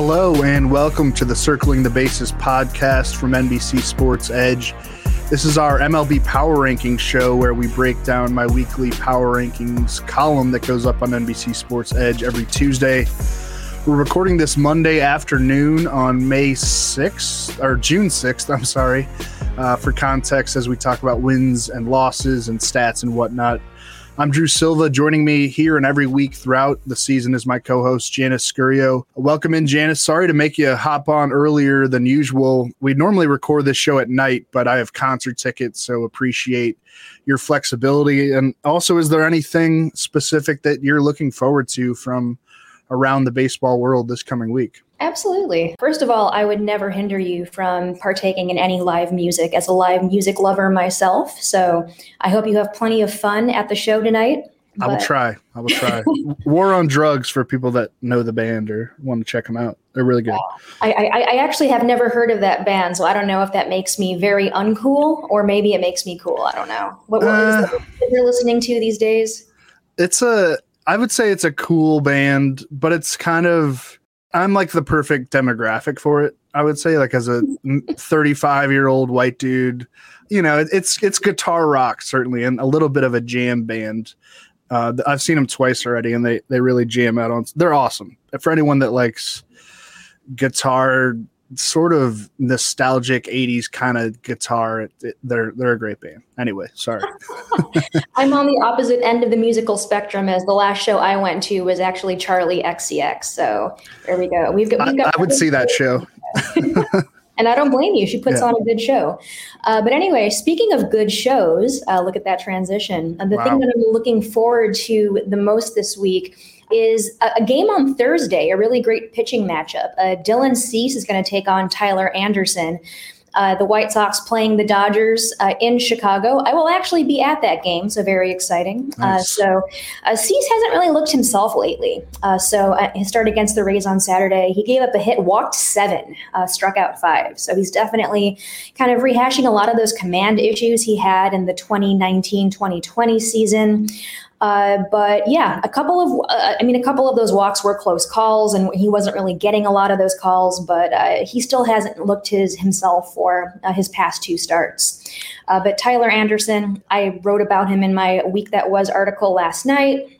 Hello and welcome to the Circling the Bases podcast from NBC Sports Edge. This is our MLB Power Rankings show where we break down my weekly Power Rankings column that goes up on NBC Sports Edge every Tuesday. We're recording this Monday afternoon on May 6th, or June 6th, I'm sorry, uh, for context as we talk about wins and losses and stats and whatnot. I'm Drew Silva. Joining me here and every week throughout the season is my co-host Janice Scurio. Welcome in, Janice. Sorry to make you hop on earlier than usual. We normally record this show at night, but I have concert tickets, so appreciate your flexibility. And also, is there anything specific that you're looking forward to from around the baseball world this coming week? Absolutely. First of all, I would never hinder you from partaking in any live music as a live music lover myself. So I hope you have plenty of fun at the show tonight. I will try. I will try. War on Drugs for people that know the band or want to check them out. They're really good. I, I, I, actually have never heard of that band, so I don't know if that makes me very uncool or maybe it makes me cool. I don't know. What, what uh, is that you're listening to these days? It's a. I would say it's a cool band, but it's kind of I'm like the perfect demographic for it. I would say, like as a 35 year old white dude, you know, it's it's guitar rock certainly, and a little bit of a jam band. Uh, I've seen them twice already, and they they really jam out on. They're awesome for anyone that likes guitar sort of nostalgic 80s kind of guitar. It, it, they're they're a great band. Anyway sorry. I'm on the opposite end of the musical spectrum as the last show i went to was actually charlie xcx so there we go. We've got, we've got I, I would see that show. And i don't blame you. She puts yeah. on a good show. Uh, but anyway speaking of good shows uh, look at that transition. Uh, the wow. thing that i'm looking forward to the most this week is a, a, game on Thursday, a really great pitching matchup. Uh, Dylan Cease is going to take on Tyler Anderson. Uh, the White Sox playing the Dodgers uh, in Chicago. I will actually be at that game, so very exciting. Uh, so uh, Cease hasn't really looked himself lately. Uh, so uh, he started against the Rays on Saturday. He gave up a hit, walked seven, struck out five. So he's definitely kind of rehashing a lot of those command issues he had in the 2019-2020 season. Uh, but yeah, a couple of, uh, I mean, a couple of those walks were close calls, and he wasn't really getting a lot of those calls. But uh, he still hasn't looked his himself for uh, his past two starts. Uh, but Tyler Anderson, I wrote about him in my week that was article last night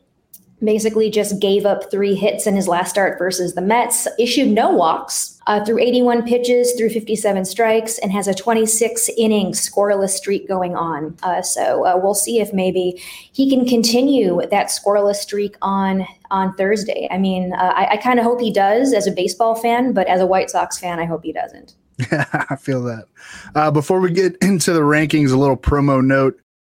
basically just gave up three hits in his last start versus the Mets, issued no walks uh, through 81 pitches, through 57 strikes, and has a 26 inning scoreless streak going on. Uh, so uh, we'll see if maybe he can continue that scoreless streak on on Thursday. I mean, uh, I, I kind of hope he does as a baseball fan, but as a White Sox fan, I hope he doesn't. Yeah, I feel that. Uh, before we get into the rankings, a little promo note.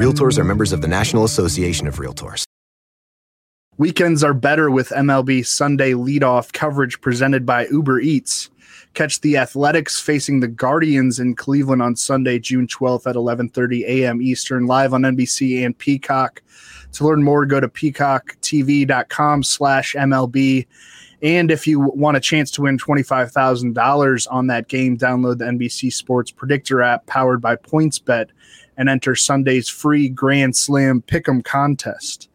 Realtors are members of the National Association of Realtors. Weekends are better with MLB Sunday leadoff coverage presented by Uber Eats. Catch the Athletics facing the Guardians in Cleveland on Sunday, June 12th at 11:30 a.m. Eastern, live on NBC and Peacock. To learn more, go to peacocktv.com slash MLB. And if you want a chance to win $25,000 on that game, download the NBC Sports Predictor app powered by PointsBet and enter Sunday's free Grand Slam Pick'em contest.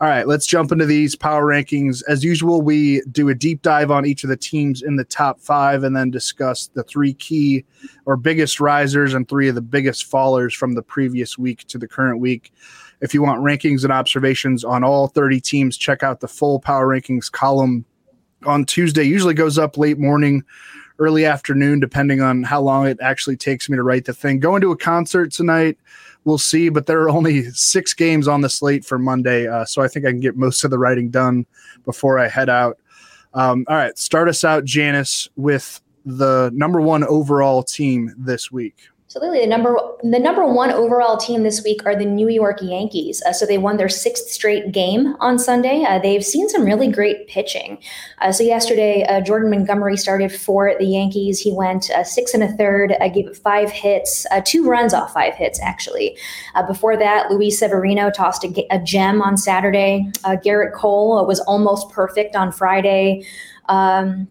All right, let's jump into these power rankings. As usual, we do a deep dive on each of the teams in the top five and then discuss the three key or biggest risers and three of the biggest fallers from the previous week to the current week. If you want rankings and observations on all 30 teams, check out the full power rankings column on Tuesday. Usually goes up late morning, early afternoon, depending on how long it actually takes me to write the thing. Going to a concert tonight, we'll see, but there are only six games on the slate for Monday. Uh, so I think I can get most of the writing done before I head out. Um, all right, start us out, Janice, with the number one overall team this week. Absolutely. The number the number one overall team this week are the New York Yankees. Uh, so they won their sixth straight game on Sunday. Uh, they've seen some really great pitching. Uh, so yesterday, uh, Jordan Montgomery started for the Yankees. He went uh, six and a third, uh, gave it five hits, two runs off five hits actually. before that, Luis Severino tossed a, a gem on Saturday. Gerrit Cole was almost perfect on Friday. Um,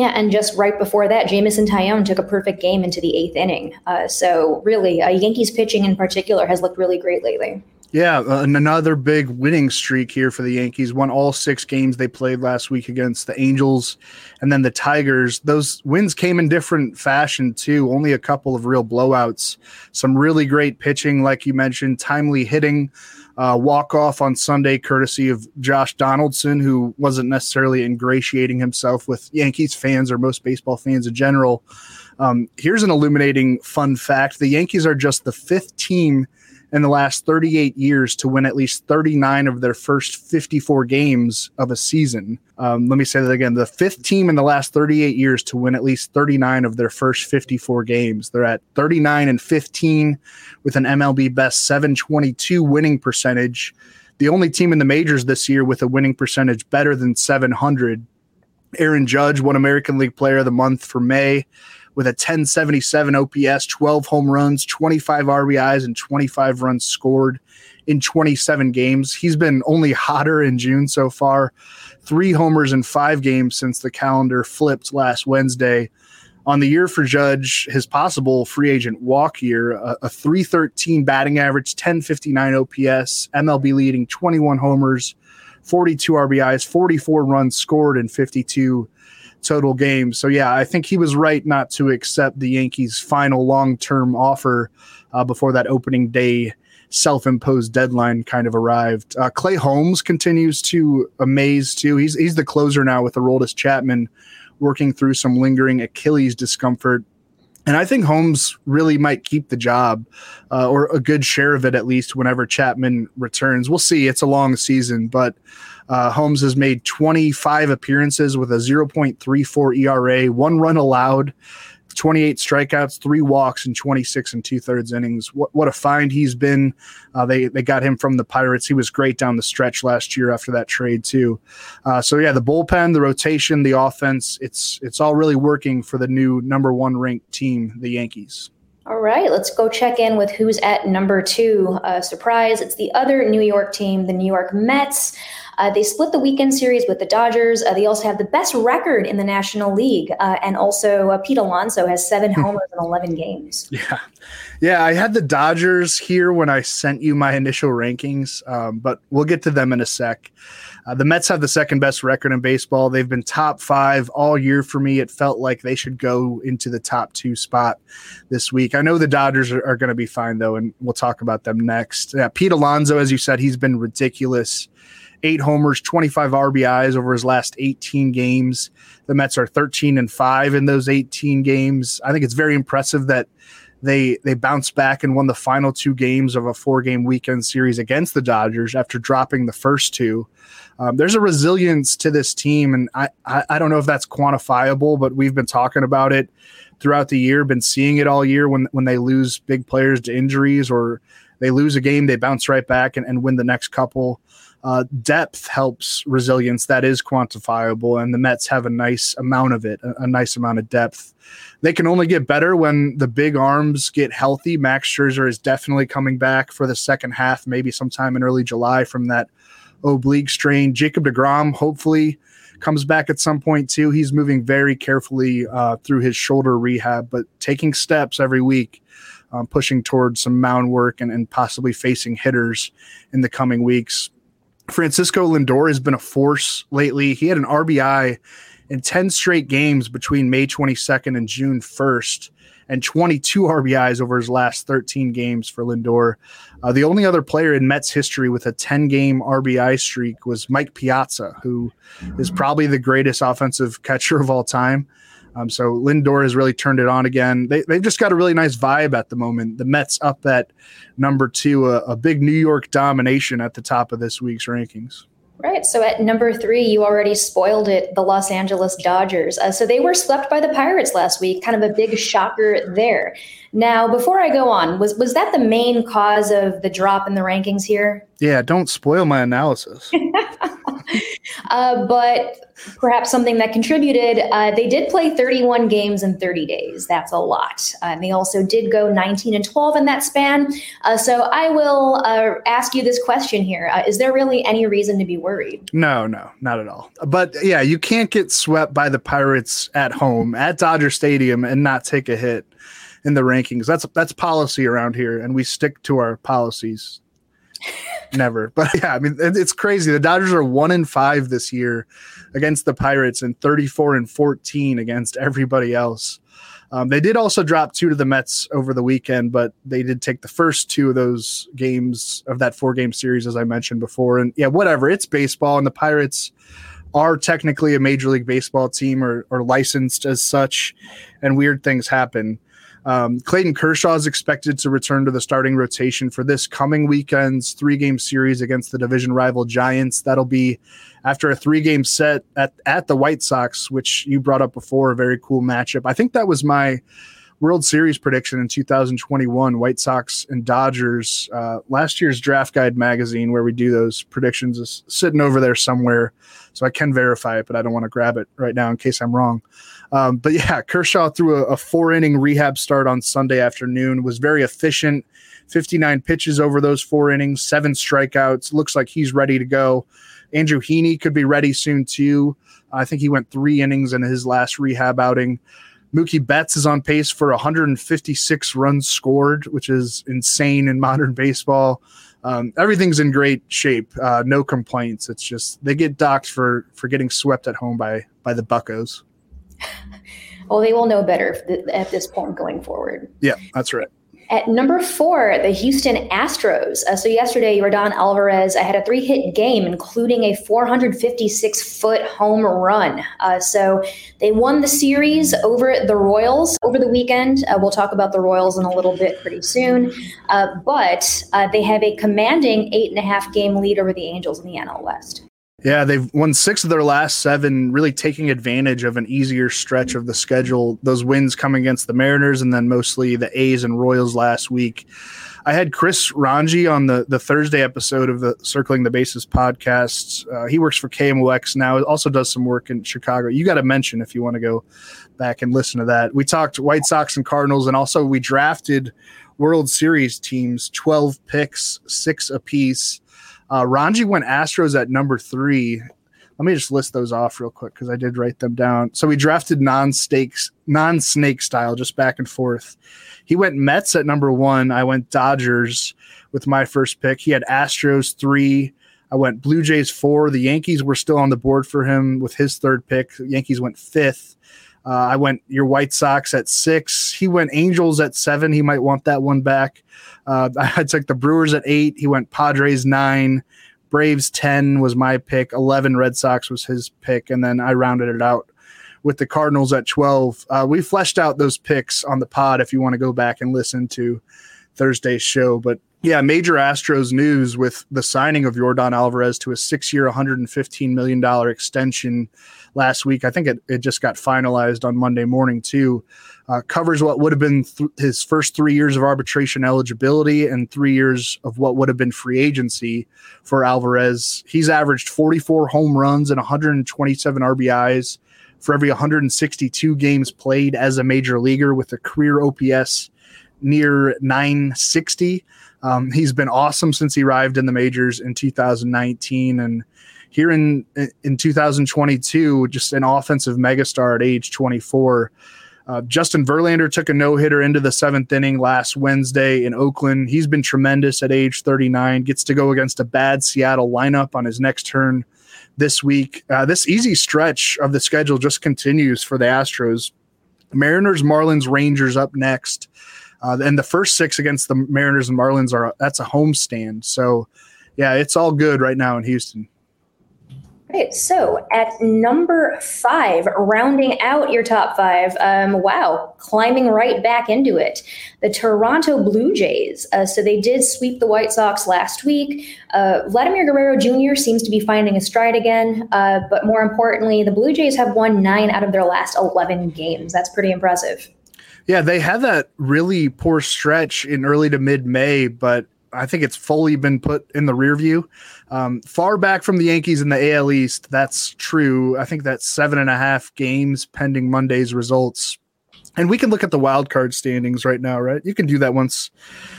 yeah, and just right before that, Jameson Taillon took a perfect game into the eighth inning. Uh, so really, uh, Yankees pitching in particular has looked really great lately. Yeah, uh, another big winning streak here for the Yankees. Won all six games they played last week against the Angels and then the Tigers. Those wins came in different fashion too. Only a couple of real blowouts. Some really great pitching, like you mentioned, timely hitting uh, walk off on Sunday, courtesy of Josh Donaldson, who wasn't necessarily ingratiating himself with Yankees fans or most baseball fans in general. Um, here's an illuminating fun fact the Yankees are just the fifth team in the last 38 years to win at least 39 of their first 54 games of a season. Um, let me say that again. The fifth team in the last 38 years to win at least 39 of their first 54 games. They're at 39 and 15 with an MLB best 722 winning percentage. The only team in the majors this year with a winning percentage better than 700. Aaron Judge won American League Player of the Month for May with a 1077 OPS, 12 home runs, 25 RBIs, and 25 runs scored in 27 games. He's been only hotter in June so far. Three homers in five games since the calendar flipped last Wednesday. On the year for Judge, his possible free agent walk year, a, a 313 batting average, 1059 OPS, MLB leading 21 homers, 42 RBIs, 44 runs scored, and 52 total games. So yeah, I think he was right not to accept the Yankees' final long-term offer uh, before that opening day self-imposed deadline kind of arrived. Uh, Clay Holmes continues to amaze too. He's he's the closer now with Aroldis Chapman working through some lingering Achilles discomfort. And I think Holmes really might keep the job, uh, or a good share of it at least, whenever Chapman returns. We'll see. It's a long season, but uh, Holmes has made 25 appearances with a 0.34 ERA, one run allowed, 28 strikeouts, three walks, and 26 and two thirds innings. What, what a find he's been. Uh, they they got him from the Pirates. He was great down the stretch last year after that trade too. Uh, so yeah, the bullpen, the rotation, the offense, it's it's all really working for the new number one ranked team, the Yankees. All right, let's go check in with who's at number two. Uh, surprise, it's the other New York team, the New York Mets. Uh, they split the weekend series with the Dodgers. Uh, they also have the best record in the National League. Uh, and also, uh, Pete Alonso has seven homers in 11 games. Yeah. Yeah. I had the Dodgers here when I sent you my initial rankings, um, but we'll get to them in a sec. Uh, the Mets have the second best record in baseball. They've been top five all year for me. It felt like they should go into the top two spot this week. I know the Dodgers are, are going to be fine, though, and we'll talk about them next. Pete Alonso, as you said, he's been ridiculous. Eight homers, 25 RBIs over his last 18 games. The Mets are 13 and 5 in those 18 games. I think it's very impressive that they they bounced back and won the final two games of a four game weekend series against the Dodgers after dropping the first two. Um, there's a resilience to this team, and I, I, I don't know if that's quantifiable, but we've been talking about it throughout the year, been seeing it all year when when they lose big players to injuries or they lose a game, they bounce right back and, and win the next couple. Uh, depth helps resilience that is quantifiable, and the Mets have a nice amount of it, a, a, nice amount of depth. They can only get better when the big arms get healthy. Max Scherzer is definitely coming back for the second half, maybe sometime in early July from that oblique strain. Jacob DeGrom hopefully comes back at some point too. He's moving very carefully uh, through his shoulder rehab, but taking steps every week um, pushing towards some mound work and, and possibly facing hitters in the coming weeks. Francisco Lindor has been a force lately. He had an RBI in 10 straight games between May 22nd and June 1st, and 22 RBIs over his last 13 games for Lindor. Uh, the only other player in Mets history with a 10 game RBI streak was Mike Piazza, who is probably the greatest offensive catcher of all time. Um, so Lindor has really turned it on again. They, they've just got a really nice vibe at the moment. The Mets up at number two, a, a big New York domination at the top of this week's rankings. Right. So at number three, you already spoiled it the Los Angeles Dodgers. Uh, so they were swept by the Pirates last week, kind of a big shocker there. Now, before I go on, was, was that the main cause of the drop in the rankings here? Yeah, don't spoil my analysis. uh, but perhaps something that contributed, uh, they did play 31 games in 30 days. That's a lot. Uh, and they also did go 19 and 12 in that span. Uh, so I will uh, ask you this question here: uh, Is there really any reason to be worried? No, no, not at all. But yeah, you can't get swept by the Pirates at home at Dodger Stadium and not take a hit in the rankings. That's that's policy around here, and we stick to our policies never. But yeah, I mean, it's crazy. The Dodgers are one in five this year against the Pirates and 34 and 14 against everybody else. Um, they did also drop two to the Mets over the weekend, but they did take the first two of those games of that four game series, as I mentioned before. And yeah, whatever. It's baseball, and the Pirates are technically a Major League Baseball team or, or licensed as such, and weird things happen. Um, Clayton Kershaw is expected to return to the starting rotation for this coming weekend's three game series against the division rival Giants. That'll be after a three game set at, at the White Sox, which you brought up before, a very cool matchup. I think that was my World Series prediction in 2021, White Sox and Dodgers. Uh, last year's Draft Guide magazine, where we do those predictions, is sitting over there somewhere. So I can verify it, but I don't want to grab it right now in case I'm wrong. Um, but yeah, Kershaw threw a, a four inning rehab start on Sunday afternoon, was very efficient. 59 pitches over those four innings, seven strikeouts. Looks like he's ready to go. Andrew Heaney could be ready soon too. I think he went three innings in his last rehab outing. Mookie Betts is on pace for 156 runs scored, which is insane in modern baseball. Um, everything's in great shape. Uh, no complaints. It's just they get docked for for getting swept at home by by the Buccos. Well, they will know better at this point going forward. Yeah, that's right. At number four, the Houston Astros. Uh, so yesterday, Yordan Alvarez had a three-hit game, including a 456-foot home run. Uh, so they won the series over the Royals over the weekend. Uh, we'll talk about the Royals in a little bit pretty soon. Uh, but uh, they have a commanding eight and a half game lead over the Angels in the NL West. Yeah, they've won six of their last seven, really taking advantage of an easier stretch of the schedule. Those wins come against the Mariners and then mostly the A's and Royals last week. I had Chris Rongey on the, the Thursday episode of the Circling the Bases podcast. Uh, he works for KMOX now, also does some work in Chicago. You got to mention if you want to go back and listen to that. We talked White Sox and Cardinals, and also we drafted World Series teams, 12 picks, six apiece Uh, Rongey went Astros at number three. Let me just list those off real quick because I did write them down. So we drafted non-stakes, non-snake style, just back and forth. He went Mets at number one. I went Dodgers with my first pick. He had Astros three. I went Blue Jays four. The Yankees were still on the board for him with his third pick. The Yankees went fifth. Uh, I went your White Sox at six. He went Angels at seven. He might want that one back. Uh, I took the Brewers at eight. He went Padres nine. Braves 10 was my pick. 11 Red Sox was his pick. And then I rounded it out with the Cardinals at 12. Uh, we fleshed out those picks on the pod if you want to go back and listen to Thursday's show. But yeah, major Astros news with the signing of Yordan Alvarez to a six year, $115 million extension last week. I think it, it just got finalized on Monday morning, too. Uh, covers what would have been th- his first three years of arbitration eligibility and three years of what would have been free agency for Alvarez. He's averaged 44 home runs and 127 RBIs for every 162 games played as a major leaguer with a career OPS near 960. Um, he's been awesome since he arrived in the majors in 2019 and here in in 2022 just an offensive megastar at age 24 uh, Justin Verlander took a no hitter into the seventh inning last Wednesday in Oakland. He's been tremendous at age 39. Gets to go against a bad Seattle lineup on his next turn this week. Uh, this easy stretch of the schedule just continues for the Astros. Mariners, Marlins, Rangers up next. Uh, and the first six against the Mariners and Marlins are that's a homestand. So, yeah, it's all good right now in Houston. Okay, so at number five, rounding out your top five, um, wow, climbing right back into it, the Toronto Blue Jays. Uh, so they did sweep the White Sox last week. Uh, Vladimir Guerrero Jr. seems to be finding a stride again, uh, but more importantly, the Blue Jays have won nine out of their last 11 games. That's pretty impressive. Yeah, they had that really poor stretch in early to mid May, but I think it's fully been put in the rear view. Um, far back from the Yankees in the AL East, that's true. I think that's seven and a half games pending Monday's results. And we can look at the wild card standings right now, right? You can do that once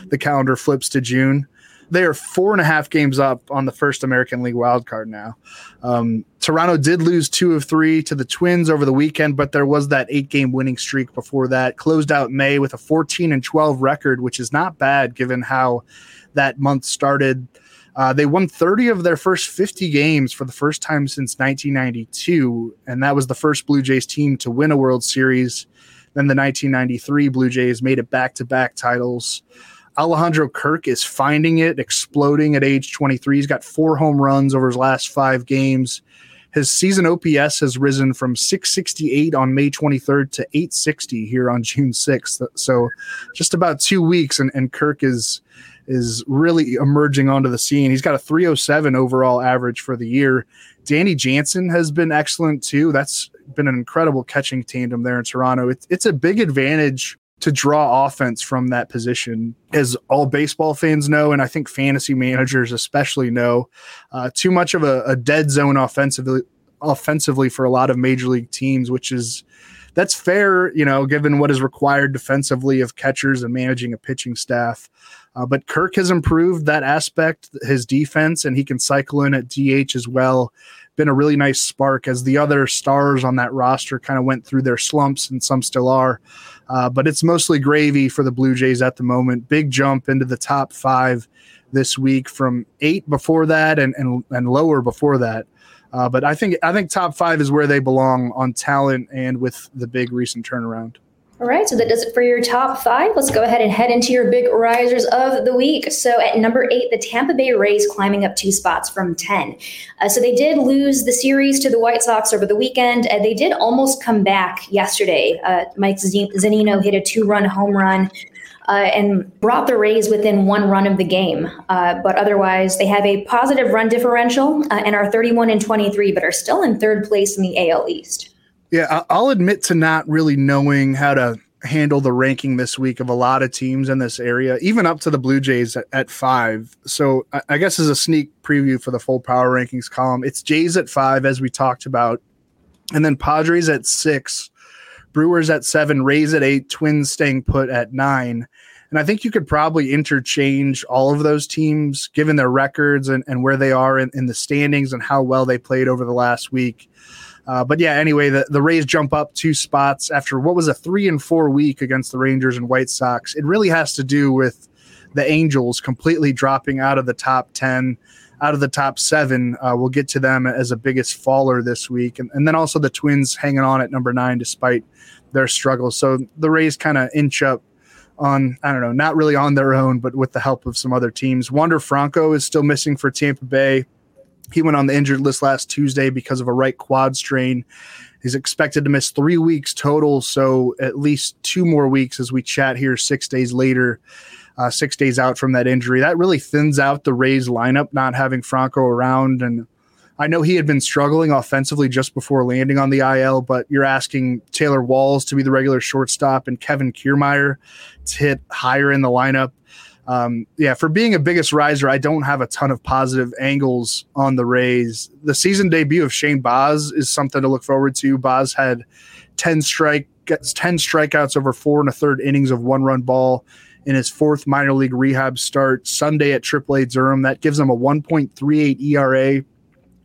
the calendar flips to June. They are four and a half games up on the first American League wild card now. Um, Toronto did lose two of three to the Twins over the weekend, but there was that eight game winning streak before that. Closed out May with a 14 and 12 record, which is not bad given how that month started. Uh, they won 30 of their first 50 games for the first time since 1992, and that was the first Blue Jays team to win a World Series. Then the 1993 Blue Jays made it back to back titles. Alejandro Kirk is finding it, exploding at age 23. He's got four home runs over his last five games. His season OPS has risen from 668 on May 23rd to 860 here on June 6th. So just about two weeks, and, and Kirk is is really emerging onto the scene. He's got a 307 overall average for the year. Danny Jansen has been excellent too. That's been an incredible catching tandem there in Toronto. It's, it's a big advantage to draw offense from that position, as all baseball fans know, and I think fantasy managers especially know. Uh, too much of a, a dead zone offensively, offensively for a lot of major league teams, which is that's fair, you know, given what is required defensively of catchers and managing a pitching staff. Uh, but Kirk has improved that aspect, his defense, and he can cycle in at DH as well. Been a really nice spark as the other stars on that roster kind of went through their slumps, and some still are. Uh, but it's mostly gravy for the Blue Jays at the moment. Big jump into the top five this week from eight before that and and, and lower before that. Uh, but I think I think top five is where they belong on talent and with the big recent turnaround. All right, so that does it for your top five. Let's go ahead and head into your big risers of the week. So at number eight, the Tampa Bay Rays climbing up two spots from 10. Uh, so they did lose the series to the White Sox over the weekend, and they did almost come back yesterday. Uh, Mike Zunino hit a two run home run. Uh, and brought the Rays within one run of the game. Uh, but otherwise, they have a positive run differential uh, and are 31 and 23, but are still in third place in the AL East. Yeah, I'll admit to not really knowing how to handle the ranking this week of a lot of teams in this area, even up to the Blue Jays at, five. So I, guess as a sneak preview for the full power rankings column, it's Jays at five, as we talked about, and then Padres at six, Brewers at seven, Rays at eight, Twins staying put at nine. And I think you could probably interchange all of those teams given their records and, and where they are in, in the standings and how well they played over the last week. Uh, but yeah, anyway, the, the Rays jump up two spots after what was a three and four week against the Rangers and White Sox. It really has to do with the Angels completely dropping out of the top 10, out of the top seven. Uh, we'll get to them as a biggest faller this week. And, and then also the Twins hanging on at number nine despite their struggles. So the Rays kind of inch up on, I don't know, not really on their own, but with the help of some other teams. Wander Franco is still missing for Tampa Bay. He went on the injured list last Tuesday because of a right quad strain. He's expected to miss three weeks total, so at least two more weeks as we chat here six days later, uh, six days out from that injury. That really thins out the Rays lineup, not having Franco around. And I know he had been struggling offensively just before landing on the IL, but you're asking Taylor Walls to be the regular shortstop and Kevin Kiermaier to hit higher in the lineup um, yeah, for being a biggest riser, I don't have a ton of positive angles on the Rays. The season debut of Shane Baz is something to look forward to. Baz had 10 strike gets 10 strikeouts over four and a third innings of one run ball in his fourth minor league rehab start Sunday at AAA Durham. That gives him a 1.38 ERA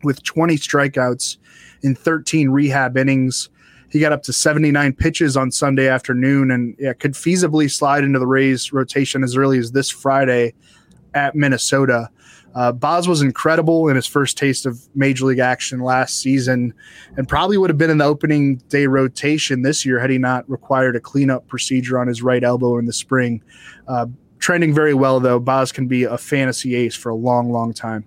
with 20 strikeouts in 13 rehab innings. He got up to 79 pitches on Sunday afternoon and yeah, could feasibly slide into the Rays rotation as early as this Friday at Minnesota. Uh, Baz was incredible in his first taste of major league action last season and probably would have been in the opening day rotation this year had he not required a cleanup procedure on his right elbow in the spring. Uh, trending very well, though. Baz can be a fantasy ace for a long, long time.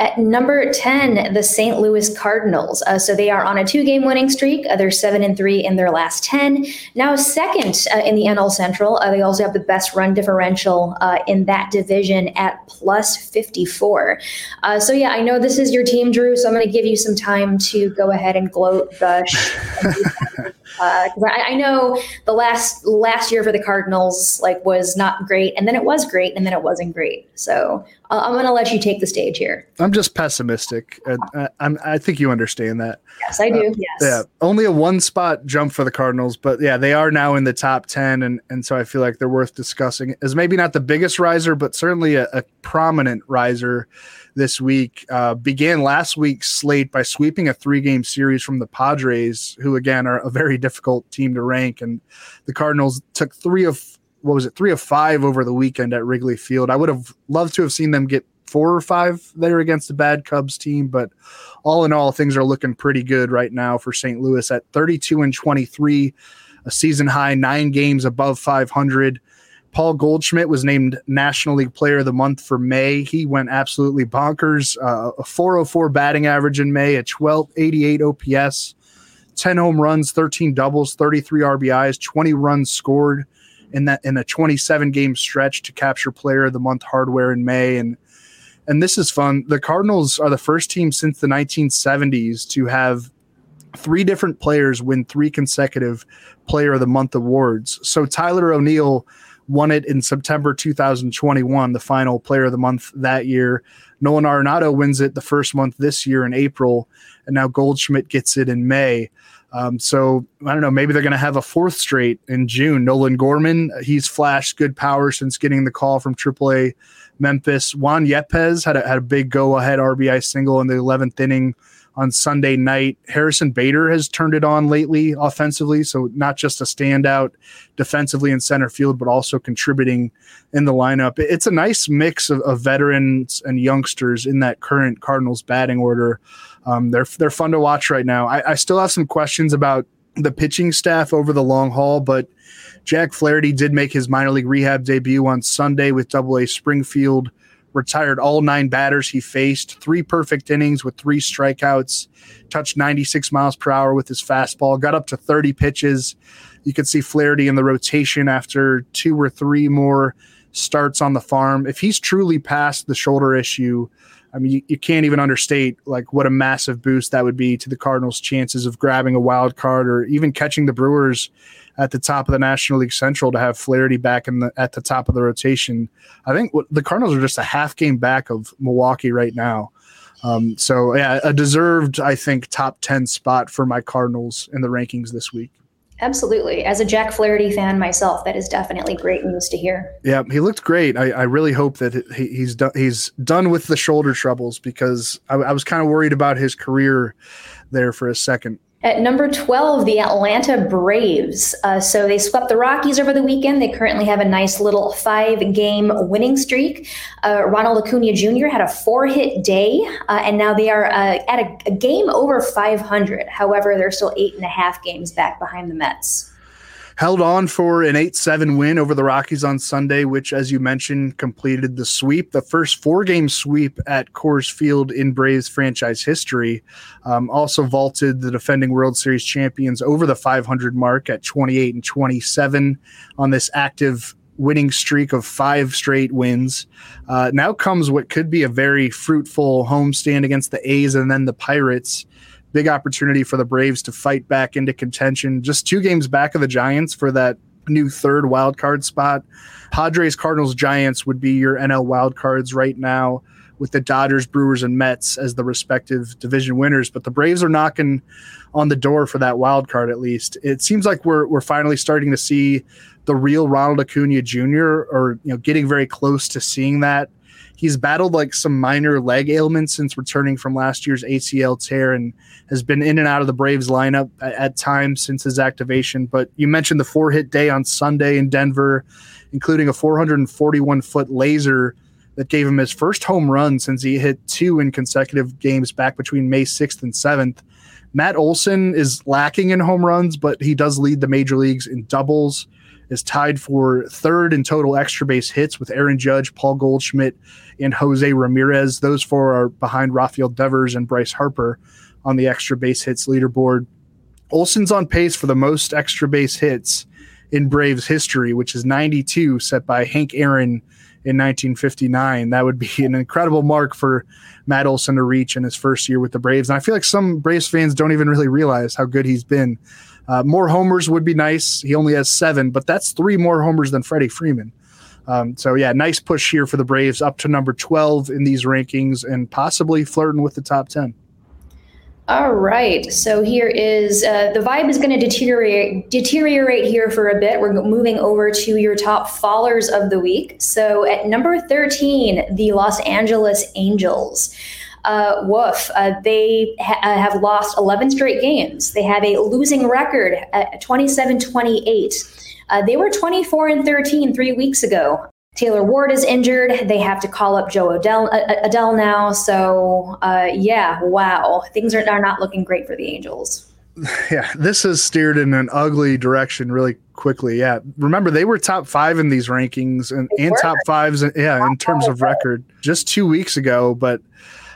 At number 10, the St. Louis Cardinals. Uh, so they are on a two game winning streak. Uh, they're 7 and 3 in their last 10. Now, second uh, in the NL Central. Uh, they also have the best run differential uh, in that division at plus 54. Uh, so, yeah, I know this is your team, Drew. So I'm going to give you some time to go ahead and gloat, gush. because I, I, know the last last year for the Cardinals like was not great, and then it was great, and then it wasn't great. So uh, I'm going to let you take the stage here. I'm just pessimistic. I, I, I think you understand that. Yes, I do. Uh, yes. Yeah, only a one spot jump for the Cardinals, but yeah, they are now in the top ten, and and so I feel like they're worth discussing as maybe not the biggest riser, but certainly a, a prominent riser this week. Uh, began last week's slate by sweeping a three game series from the Padres, who again are a very difficult team to rank. And the Cardinals took three of what was it, three of five over the weekend at Wrigley Field. I would have loved to have seen them get four or five there against the bad Cubs team, but all in all, things are looking pretty good right now for St. Louis at 32 and 23, a season high, nine games above 500. Paul Goldschmidt was named National League Player of the Month for May. He went absolutely bonkers. Uh, a 404 batting average in May, a 1288 OPS, 10 home runs, 13 doubles, 33 RBIs, 20 runs scored in that in a 27 game stretch to capture Player of the Month hardware in May. And and this is fun. The Cardinals are the first team since the 1970s to have three different players win three consecutive Player of the Month awards. So Tyler O'Neill won it in September 2021, the final player of the month that year. Nolan Arenado wins it the first month this year in April, and now Goldschmidt gets it in May. Um, so I don't know, maybe they're going to have a fourth straight in June. Nolan Gorman, he's flashed good power since getting the call from AAA Memphis. Juan Yepez had a, had a big go ahead RBI single in the 11th inning on Sunday night. Harrison Bader has turned it on lately offensively, so not just a standout defensively in center field, but also contributing in the lineup. It's a nice mix of, of veterans and youngsters in that current Cardinals batting order. Um, they're they're fun to watch right now. I, I still have some questions about the pitching staff over the long haul, but Jack Flaherty did make his minor league rehab debut on Sunday with Double A Springfield retired all nine batters he faced, three perfect innings with three strikeouts, touched 96 miles per hour with his fastball, got up to 30 pitches. You could see Flaherty in the rotation after two or three more starts on the farm. If he's truly past the shoulder issue, I mean, you, you, can't even understate like what a massive boost that would be to the Cardinals' chances of grabbing a wild card or even catching the Brewers at the top of the National League Central to have Flaherty back in the at the top of the rotation. I think the Cardinals are just a half game back of Milwaukee right now. Um, so yeah, a deserved, I think, top ten spot for my Cardinals in the rankings this week. Absolutely. As a Jack Flaherty fan myself, that is definitely great news to hear. Yeah, he looked great. I, I really hope that he, he's done. He's done with the shoulder troubles because I, I was kind of worried about his career there for a second. At number 12, the Atlanta Braves. Uh, so they swept the Rockies over the weekend. They currently have a nice little five game winning streak. Uh, Ronald Acuna Jr. had a four hit day, uh, and now they are uh, at a, a game over 500. However, they're still eight and a half games back behind the Mets held on for an 8 7 win over the Rockies on Sunday, which, as you mentioned, completed the sweep, the first four game sweep at Coors Field in Braves franchise history. Um, also vaulted the defending World Series champions over the 500 mark at 28 and 27 on this active winning streak of five straight wins. Uh, now comes what could be a very fruitful homestand against the A's and then the Pirates big opportunity for the Braves to fight back into contention. Just two games back of the Giants for that new third wild card spot. Padres, Cardinals, Giants would be your NL wild cards right now with the Dodgers, Brewers, and Mets as the respective division winners. But the Braves are knocking on the door for that wild card at least. It seems like we're we're finally starting to see the real Ronald Acuna Jr. or you know getting very close to seeing that He's battled like some minor leg ailments since returning from last year's ACL tear and has been in and out of the Braves lineup at, at times since his activation. But you mentioned the four hit day on Sunday in Denver, including a 441 foot laser that gave him his first home run since he hit two in consecutive games back between May 6th and 7th. Matt Olson is lacking in home runs, but he does lead the major leagues in doubles is tied for third in total extra base hits with Aaron Judge, Paul Goldschmidt, and Jose Ramirez. Those four are behind Rafael Devers and Bryce Harper on the extra base hits leaderboard. Olson's on pace for the most extra base hits in Braves history, which is 92, set by Hank Aaron in 1959. That would be an incredible mark for Matt Olson to reach in his first year with the Braves. And I feel like some Braves fans don't even really realize how good he's been uh, more homers would be nice. He only has seven, but that's three more homers than Freddie Freeman. Um, so yeah, nice push here for the Braves up to number 12 in these rankings and possibly flirting with the top 10. All right. So here is uh, the vibe is going to deteriorate deteriorate here for a bit. We're moving over to your top fallers of the week. So at number 13, the Los Angeles Angels uh, woof, uh, they ha- uh, have lost 11 straight games. They have a losing record at 27 28. Uh, they were 24 and 13 three weeks ago. Taylor Ward is injured. They have to call up Jo Adell, uh, Adell now. So, uh, yeah, wow. Things are, are not looking great for the Angels. Yeah, this has steered in an ugly direction really quickly. Yeah. Remember, they were top five in these rankings and, and top fives, yeah, in terms of record just two weeks ago. But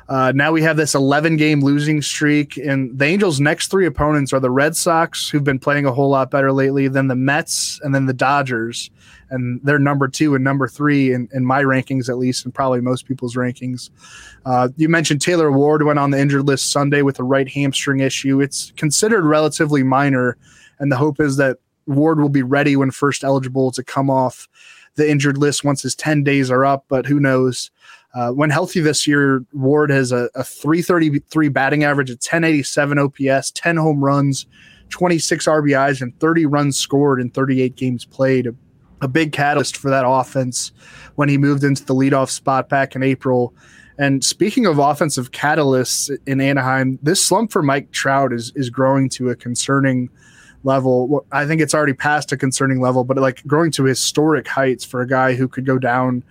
uh, now we have this 11 game losing streak, and the Angels' next three opponents are the Red Sox, who've been playing a whole lot better lately, then the Mets, and then the Dodgers. And they're number two and number three in, in my rankings, at least, and probably most people's rankings. Uh, you mentioned Taylor Ward went on the injured list Sunday with a right hamstring issue. It's considered relatively minor, and the hope is that Ward will be ready when first eligible to come off the injured list once his 10 days are up, but who knows? Uh, when healthy this year, Ward has a, a 333 batting average, a 1087 OPS, 10 home runs, 26 RBIs, and 30 runs scored in 38 games played. A, a big catalyst for that offense when he moved into the leadoff spot back in April. And speaking of offensive catalysts in Anaheim, this slump for Mike Trout is is growing to a concerning level. I think it's already past a concerning level, but like growing to historic heights for a guy who could go down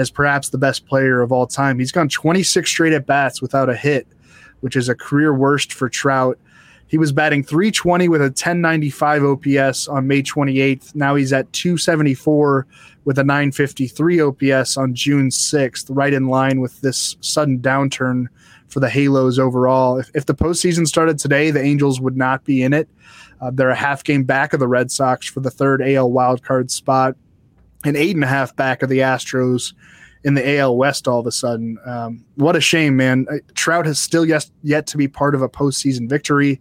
as perhaps the best player of all time. He's gone 26 straight at bats without a hit, which is a career worst for Trout. He was batting 320 with a 1095 OPS on May 28th. Now he's at 274 with a 953 OPS on June 6th, right in line with this sudden downturn for the Halos overall. If, if the postseason started today, the Angels would not be in it. Uh, they're a half game back of the Red Sox for the third AL wildcard spot an eight and a half back of the Astros in the AL West all of a sudden. Um, what a shame, man. Uh, Trout has still yet, yet to be part of a postseason victory.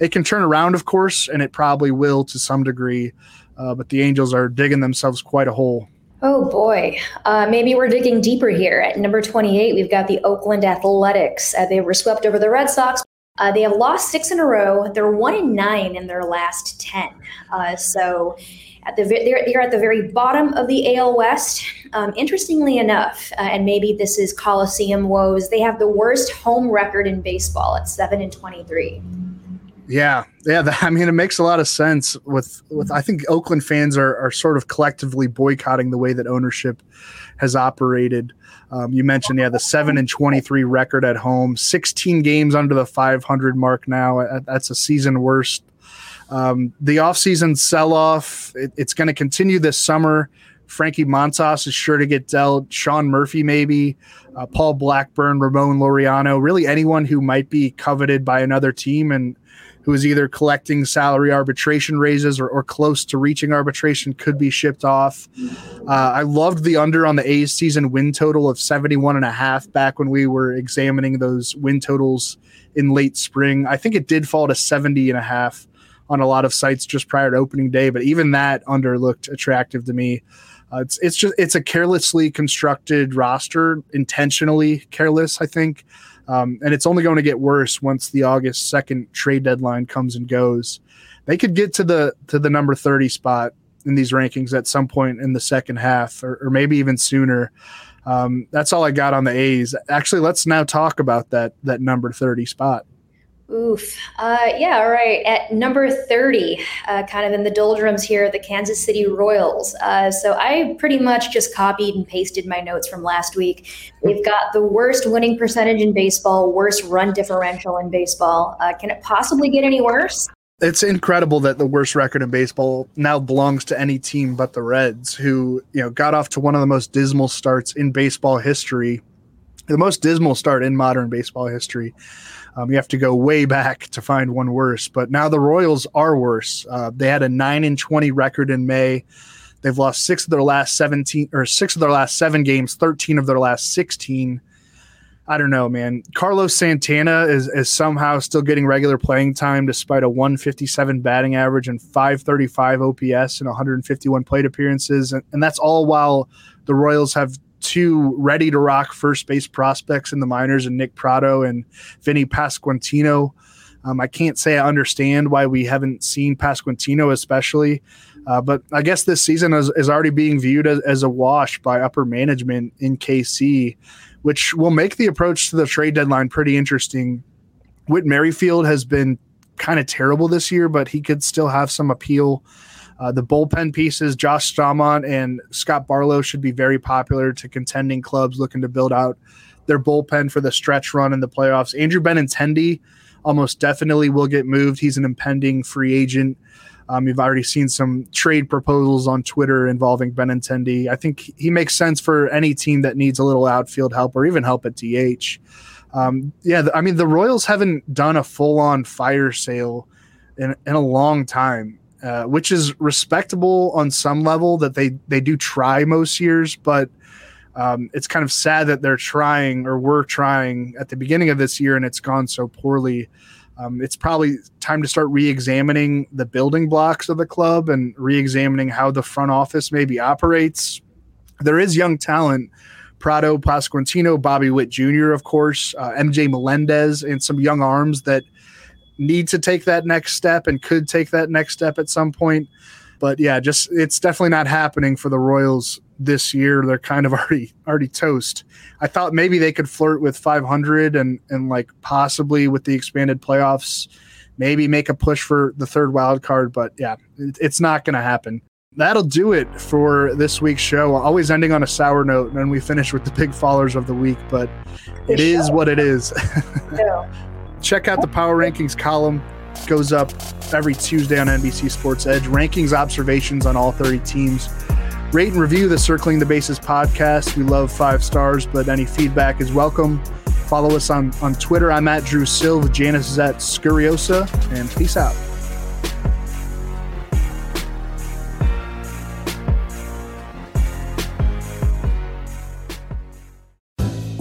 It can turn around, of course, and it probably will to some degree, uh, but the Angels are digging themselves quite a hole. Oh boy. Uh, maybe we're digging deeper here. At number 28, we've got the Oakland Athletics. Uh, they were swept over the Red Sox Uh, they have lost six in a row. They're one in nine in their last ten. Uh, so at the they're, they're, at the very bottom of the AL West. Um, interestingly enough, uh, and maybe this is Coliseum woes, they have the worst home record in baseball at seven and twenty three. Yeah, yeah. I mean, it makes a lot of sense. With with I think Oakland fans are are sort of collectively boycotting the way that ownership has operated. Um, you mentioned, yeah, the seven and twenty three record at home, sixteen games under the five hundred mark now. That's a season worst. Um, the offseason sell off, it, it's going to continue this summer. Frankie Montas is sure to get dealt. Sean Murphy, maybe. Uh, Paul Blackburn, Ramon Laureano, really anyone who might be coveted by another team and who is either collecting salary arbitration raises or, or close to reaching arbitration could be shipped off. Uh, I loved the under on the A's season win total of 71 and a half back when we were examining those win totals in late spring. I think it did fall to 70 and a half on a lot of sites just prior to opening day, but even that under looked attractive to me. Uh, it's it's just it's a carelessly constructed roster, intentionally careless, I think. Um, and it's only going to get worse once the August second trade deadline comes and goes. They could get to the to the number thirty spot in these rankings at some point in the second half, or, or maybe even sooner. Um, that's all I got on the A's. Actually, let's now talk about that that number thirty spot. Oof. Uh, yeah, all right. At number 30, uh, kind of in the doldrums here, the Kansas City Royals. Uh, so I pretty much just copied and pasted my notes from last week. They've got the worst winning percentage in baseball, worst run differential in baseball. Uh, can it possibly get any worse? It's incredible that the worst record in baseball now belongs to any team but the Reds, who you know got off to one of the most dismal starts in baseball history, the most dismal start in modern baseball history. Um, you have to go way back to find one worse. But now the Royals are worse. Uh, they had a nine and twenty record in May. They've lost six of their last seventeen or six of their last seven games, thirteen of their last sixteen. I don't know, man. Carlos Santana is, is somehow still getting regular playing time despite a 157 batting average and 535 OPS and 151 plate appearances. And, and that's all while the Royals have two ready to rock first base prospects in the minors and Nick Pratto and Vinny Pasquantino. Um, I can't say I understand why we haven't seen Pasquantino, especially, uh, but I guess this season is, is already being viewed as, as, a wash by upper management in KC, which will make the approach to the trade deadline pretty interesting. Whit Merrifield has been kind of terrible this year, but he could still have some appeal. Uh, the bullpen pieces, Josh Staumont and Scott Barlow, should be very popular to contending clubs looking to build out their bullpen for the stretch run in the playoffs. Andrew Benintendi almost definitely will get moved. He's an impending free agent. Um, you've already seen some trade proposals on Twitter involving Benintendi. I think he makes sense for any team that needs a little outfield help or even help at DH. Um, yeah, I mean, the Royals haven't done a full on fire sale in, in a long time. Uh, which is respectable on some level that they they do try most years, but um, it's kind of sad that they're trying or were trying at the beginning of this year and it's gone so poorly. Um, it's probably time to start re-examining the building blocks of the club and re-examining how the front office maybe operates. There is young talent. Pratto, Pasquantino, Bobby Witt Jr., of course, uh, MJ Melendez, and some young arms that need to take that next step and could take that next step at some point. But yeah, just it's definitely not happening for the Royals this year. They're kind of already already toast. I thought maybe they could flirt with 500 and and like possibly with the expanded playoffs, maybe make a push for the third wild card. But yeah, it, it's not going to happen. That'll do it for this week's show. Always ending on a sour note, and then we finish with the big fallers of the week. But it is what it is. Yeah. Check out the power rankings column. Goes up every tuesday on nbc sports edge. Rankings observations on all 30 teams. Rate and review the circling the bases podcast. We love five stars but any feedback is welcome. Follow us on on twitter. I'm at drew silv. Janice is at scuriosa. And peace out